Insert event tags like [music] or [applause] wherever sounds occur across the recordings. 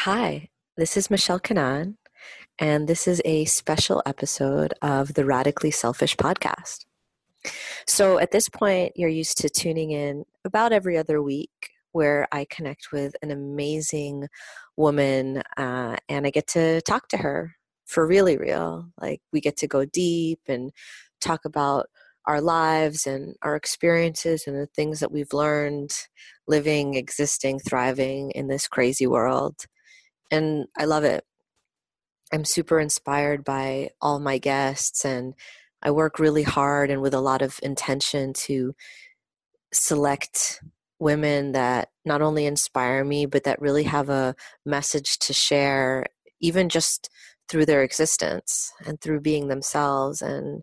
Hi, this is Michelle Kanan, and this is a special episode of the Radically Selfish podcast. So, at this point, you're used to tuning in about every other week where I connect with an amazing woman uh, and I get to talk to her for really real. Like, we get to go deep and talk about our lives and our experiences and the things that we've learned living, existing, thriving in this crazy world and I love it. I'm super inspired by all my guests, and I work really hard and with a lot of intention to select women that not only inspire me, but that really have a message to share, even just through their existence and through being themselves and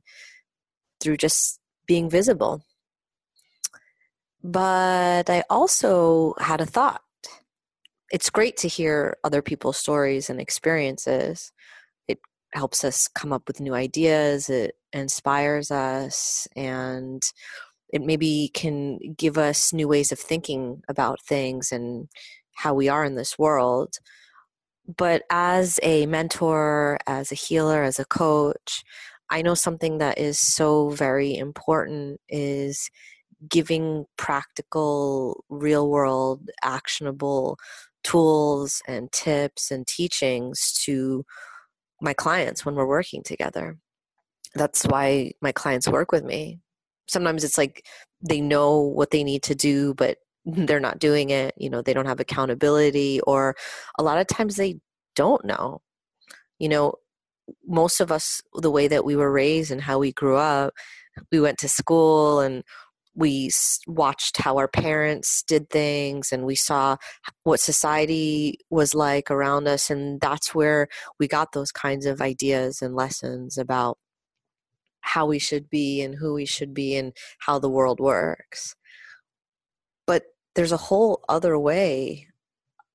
through just being visible. But I also had a thought it's great to hear other people's stories and experiences. It helps us come up with new ideas, it inspires us, and it maybe can give us new ways of thinking about things and how we are in this world. But as a mentor, as a healer, as a coach, I know something that is so very important is giving practical, real world, actionable tools and tips and teachings to my clients when we're working together. That's why my clients work with me. Sometimes it's like they know what they need to do, but [laughs] they're not doing it. You know, they don't have accountability, or a lot of times they don't know. You know, most of us, the way that we were raised and how we grew up, we went to school and we watched how our parents did things and we saw what society was like around us and that's where we got those kinds of ideas and lessons about how we should be and who we should be and how the world works. But there's a whole other way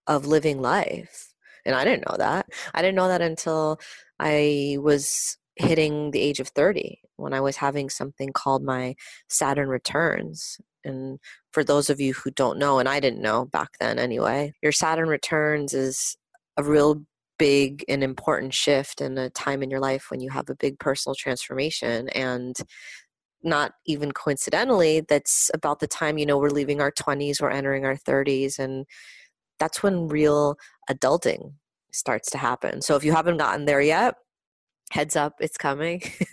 of living life and i didn't know that. I didn't know that until i was hitting the age of 30 when I was having something called my Saturn returns. And for those of you who don't know, and I didn't know back then anyway, your Saturn returns is a real big and important shift in a time in your life when you have a big personal transformation. And not even coincidentally, that's about the time, you know, we're leaving our 20s, we're entering our 30s. And that's when real adulting starts to happen. So if you haven't gotten there yet, heads up it's coming. [laughs]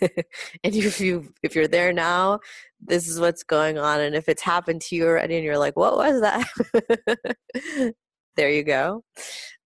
And if you if you're there now this is what's going on. And if it's happened to you already and you're like what was that? [laughs] There you go.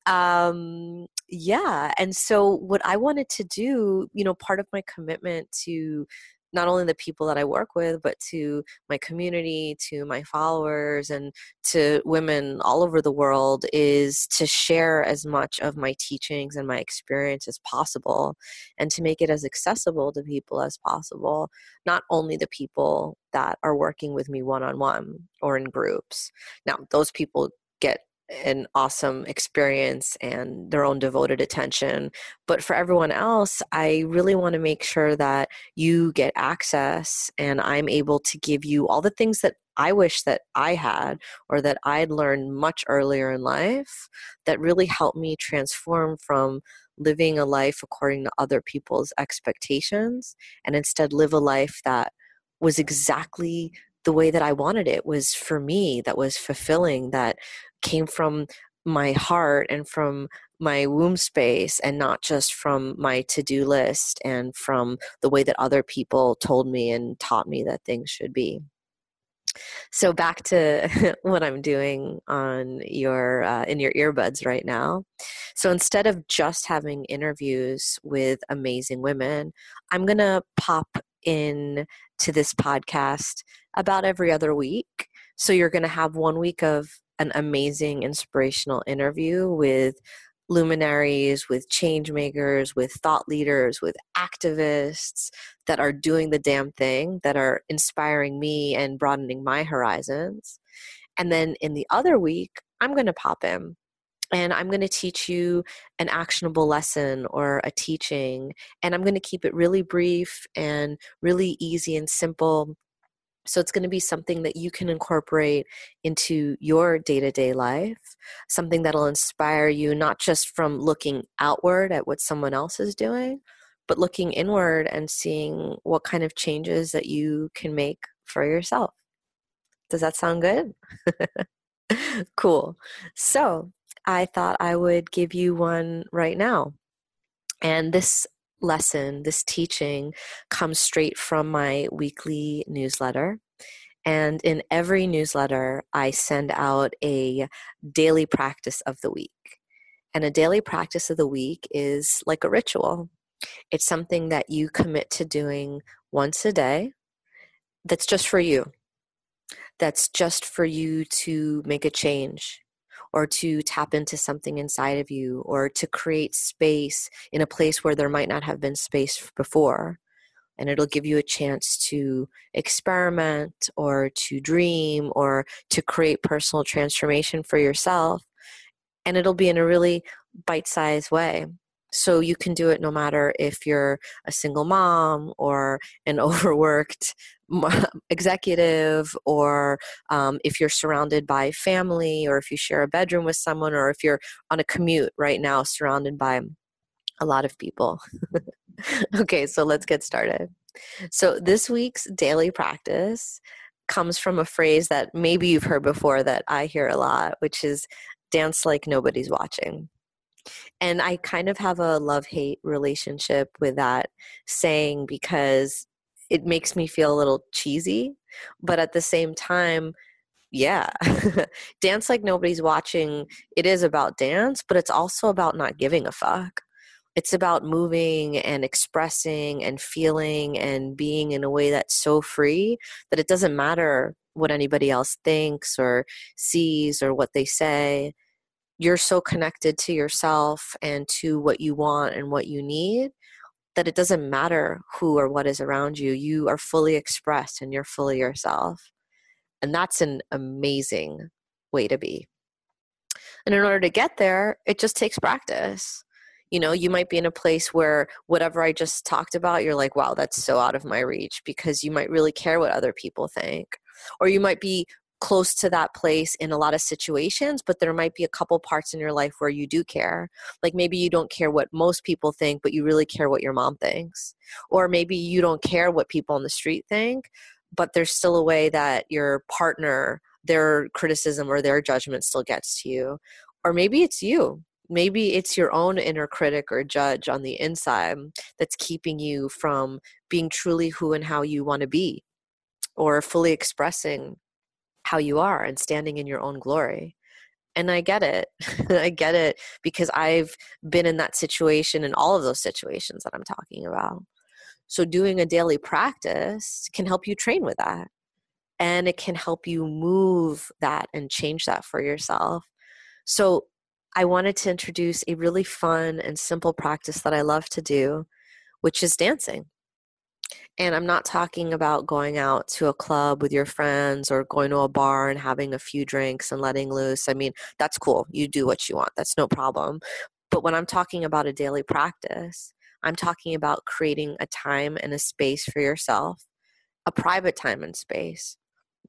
Um yeah. And so what i wanted to do you know part of my commitment to not only the people that I work with, but to my community, to my followers, and to women all over the world is to share as much of my teachings and my experience as possible and to make it as accessible to people as possible, not only the people that are working with me one on one or in groups. Now, those people get an awesome experience and their own devoted attention. But for everyone else, I really want to make sure that you get access and I'm able to give you all the things that I wish that I had or that I'd learned much earlier in life that really helped me transform from living a life according to other people's expectations and instead live a life that was exactly the way that I wanted it was for me, that was fulfilling, that came from my heart and from my womb space and not just from my to-do list and from the way that other people told me and taught me that things should be. So back to [laughs] what i'm doing on your uh, in your earbuds right now. So instead of just having interviews with amazing women i'm going to pop in to this podcast about every other week. So you're going to have one week of an amazing inspirational interview with luminaries, with change makers, with thought leaders, with activists that are doing the damn thing, that are inspiring me and broadening my horizons. And then in the other week, I'm going to pop in and I'm going to teach you an actionable lesson or a teaching. And I'm going to keep it really brief and really easy and simple So it's going to be something that you can incorporate into your day to day life, something that'll inspire you not just from looking outward at what someone else is doing, but looking inward and seeing what kind of changes that you can make for yourself. Does that sound good? [laughs] cool. So I thought I would give you one right now. And this lesson, this teaching, comes straight from my weekly newsletter. And in every newsletter, I send out a daily practice of the week. And a daily practice of the week is like a ritual. It's something that you commit to doing once a day that's just for you. That's just for you to make a change or to tap into something inside of you or to create space in a place where there might not have been space before. And it'll give you a chance to experiment or to dream or to create personal transformation for yourself. And it'll be in a really bite sized way. So you can do it no matter if you're a single mom or an [laughs] overworked [laughs] executive or um, if you're surrounded by family or if you share a bedroom with someone or if you're on a commute right now surrounded by a lot of people. [laughs] okay, so let's get started. So this week's daily practice comes from a phrase that maybe you've heard before that I hear a lot, which is dance like nobody's watching. And I kind of have a love hate relationship with that saying because it makes me feel a little cheesy, but at the same time, yeah, [laughs] dance like nobody's watching. It is about dance, but it's also about not giving a fuck. It's about moving and expressing and feeling and being in a way that's so free that it doesn't matter what anybody else thinks or sees or what they say. You're so connected to yourself and to what you want and what you need that it doesn't matter who or what is around you. You are fully expressed and you're fully yourself. And that's an amazing way to be. And in order to get there, it just takes practice. You know, you might be in a place where whatever I just talked about, you're like, wow, that's so out of my reach because you might really care what other people think. Or you might be close to that place in a lot of situations, but there might be a couple parts in your life where you do care. Like maybe you don't care what most people think, but you really care what your mom thinks. Or maybe you don't care what people on the street think, but there's still a way that your partner, their criticism or their judgment still gets to you. Or maybe it's you. Maybe it's your own inner critic or judge on the inside that's keeping you from being truly who and how you want to be or fully expressing how you are and standing in your own glory. And I get it. [laughs] I get it because I've been in that situation in all of those situations that I'm talking about. So, doing a daily practice can help you train with that. And it can help you move that and change that for yourself. So, I wanted to introduce a really fun and simple practice that I love to do, which is dancing. And I'm not talking about going out to a club with your friends or going to a bar and having a few drinks and letting loose. I mean, that's cool. You do what you want, that's no problem. But when I'm talking about a daily practice, I'm talking about creating a time and a space for yourself, a private time and space.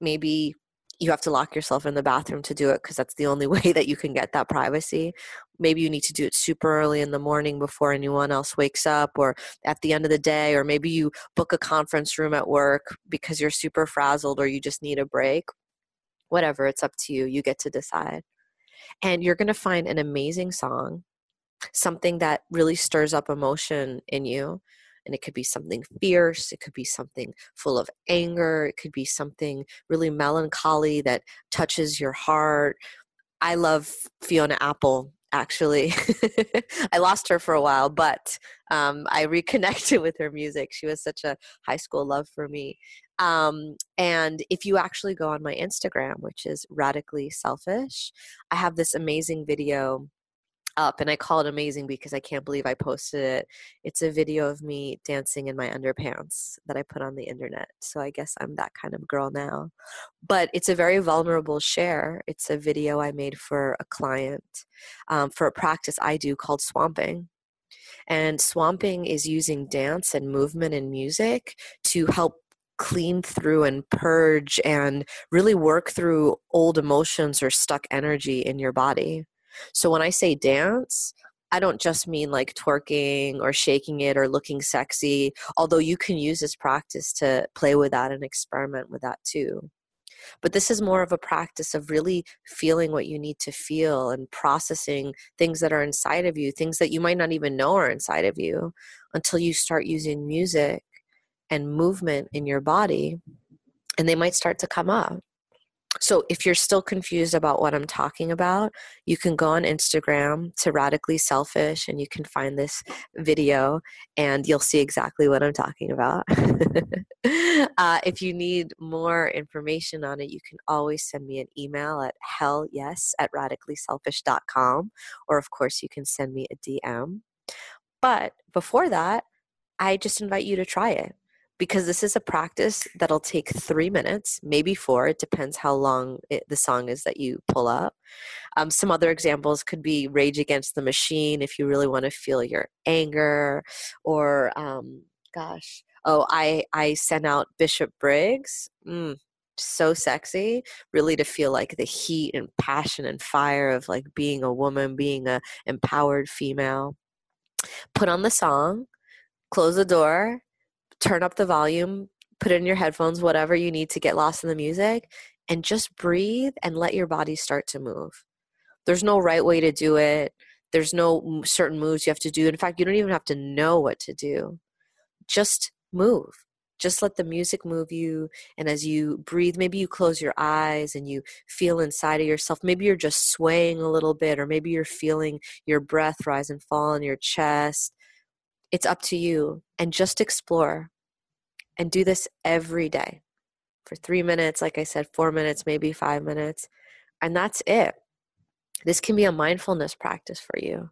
Maybe you have to lock yourself in the bathroom to do it because that's the only [laughs] way that you can get that privacy. Maybe you need to do it super early in the morning before anyone else wakes up, or at the end of the day, or maybe you book a conference room at work because you're super frazzled or you just need a break. Whatever, it's up to you. You get to decide. And you're going to find an amazing song, something that really stirs up emotion in you and it could be something fierce it could be something full of anger it could be something really melancholy that touches your heart. I love fiona apple actually. [laughs] I lost her for a while but um, i reconnected [laughs] with her music. She was such a high school love for me. Um, and if you actually go on my instagram which is radically selfish i have this amazing video up and I call it amazing because I can't believe I posted it. It's a video of me dancing in my underpants that I put on the internet. So I guess I'm that kind of girl now. But it's a very vulnerable share. It's a video I made for a client um, for a practice I do called swamping. And swamping is using dance and movement and music to help clean through and purge and really work through old emotions or stuck energy in your body. So when I say dance, I don't just mean like twerking or shaking it or looking sexy, although you can use this practice to play with that and experiment with that too. But this is more of a practice of really feeling what you need to feel and processing things that are inside of you, things that you might not even know are inside of you until you start using music and movement in your body and they might start to come up. So if you're still confused about what I'm talking about, you can go on Instagram to Radically Selfish and you can find this video and you'll see exactly what I'm talking about. [laughs] uh, if you need more information on it, you can always send me an email at hellyes at radicallyselfish.com or of course you can send me a DM. But before that, I just invite you to try it because this is a practice that'll take three minutes, maybe four. It depends how long it, the song is that you pull up. Um, some other examples could be Rage Against the Machine if you really want to feel your anger, or um, gosh, oh, I I sent out Bishop Briggs. Mm, so sexy really to feel like the heat and passion and fire of like being a woman being a empowered female put on the song close the door turn up the volume, put in your headphones, whatever you need to get lost in the music, and just breathe and let your body start to move. There's no right way to do it. There's no certain moves you have to do. In fact, you don't even have to know what to do. Just move. Just let the music move you. And as you breathe, maybe you close your eyes and you feel inside of yourself. Maybe you're just swaying a little bit, or maybe you're feeling your breath rise and fall in your chest. It's up to you. And just explore and do this every day for three minutes, like I said, four minutes, maybe five minutes. And that's it. This can be a mindfulness practice for you.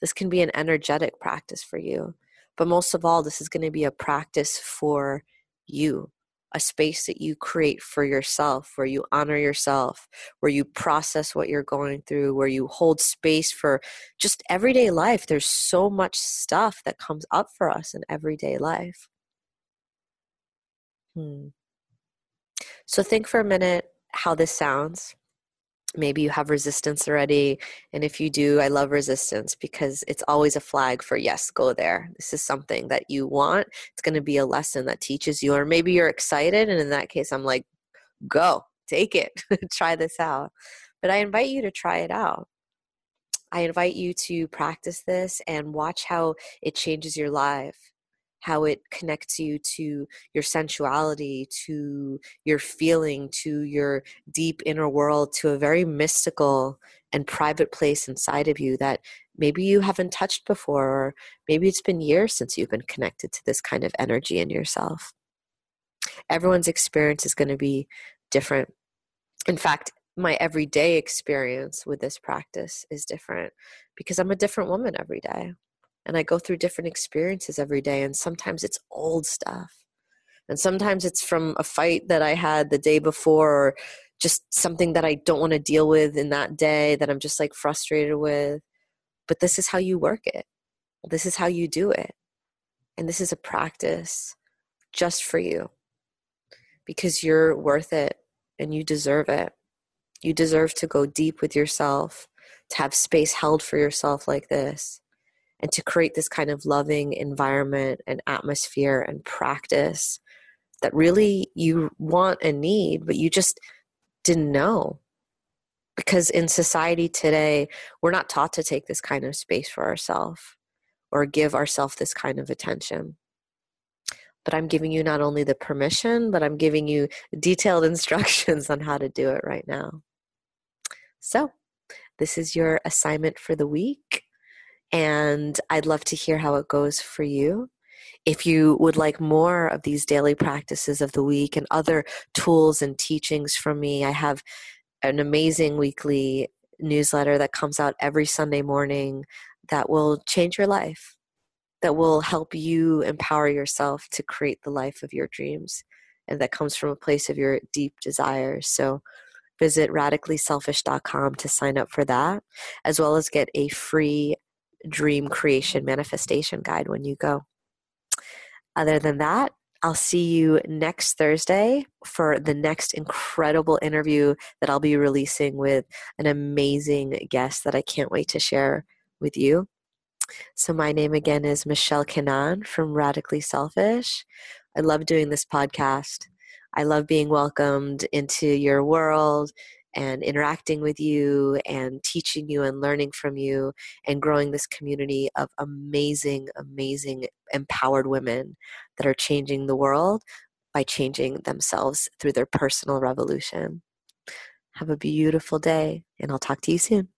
This can be an energetic practice for you. But most of all, this is going to be a practice for you, a space that you create for yourself, where you honor yourself, where you process what you're going through, where you hold space for just everyday life. There's so much stuff that comes up for us in everyday life. Hmm. So think for a minute how this sounds. Maybe you have resistance already. And if you do, I love resistance because it's always a flag for yes, go there. This is something that you want. It's going to be a lesson that teaches you. Or maybe you're excited. And in that case, I'm like, go, take it, [laughs] try this out. But I invite you to try it out. I invite you to practice this and watch how it changes your life how it connects you to your sensuality, to your feeling, to your deep inner world, to a very mystical and private place inside of you that maybe you haven't touched before, or maybe it's been years since you've been connected to this kind of energy in yourself. Everyone's experience is going to be different. In fact, my everyday experience with this practice is different because I'm a different woman every day and I go through different experiences every day. And sometimes it's old stuff. And sometimes it's from a fight that I had the day before or just something that I don't want to deal with in that day that I'm just like frustrated with. But this is how you work it. This is how you do it. And this is a practice just for you because you're worth it and you deserve it. You deserve to go deep with yourself, to have space held for yourself like this and to create this kind of loving environment and atmosphere and practice that really you want and need, but you just didn't know. Because in society today, we're not taught to take this kind of space for ourselves or give ourselves this kind of attention. But I'm giving you not only the permission, but I'm giving you detailed [laughs] instructions on how to do it right now. So, this is your assignment for the week and I'd love to hear how it goes for you. If you would like more of these daily practices of the week and other tools and teachings from me, I have an amazing weekly newsletter that comes out every Sunday morning that will change your life, that will help you empower yourself to create the life of your dreams, and that comes from a place of your deep desires. So, visit radicallyselfish.com to sign up for that, as well as get a free dream creation manifestation guide when you go. Other than that, I'll see you next Thursday for the next incredible interview that I'll be releasing with an amazing guest that I can't wait to share with you. So, my name again is Michelle Kanan from Radically Selfish. I love doing this podcast. I love being welcomed into your world and interacting with you and teaching you and learning from you and growing this community of amazing, amazing, empowered women that are changing the world by changing themselves through their personal revolution. Have a beautiful day, and I'll talk to you soon.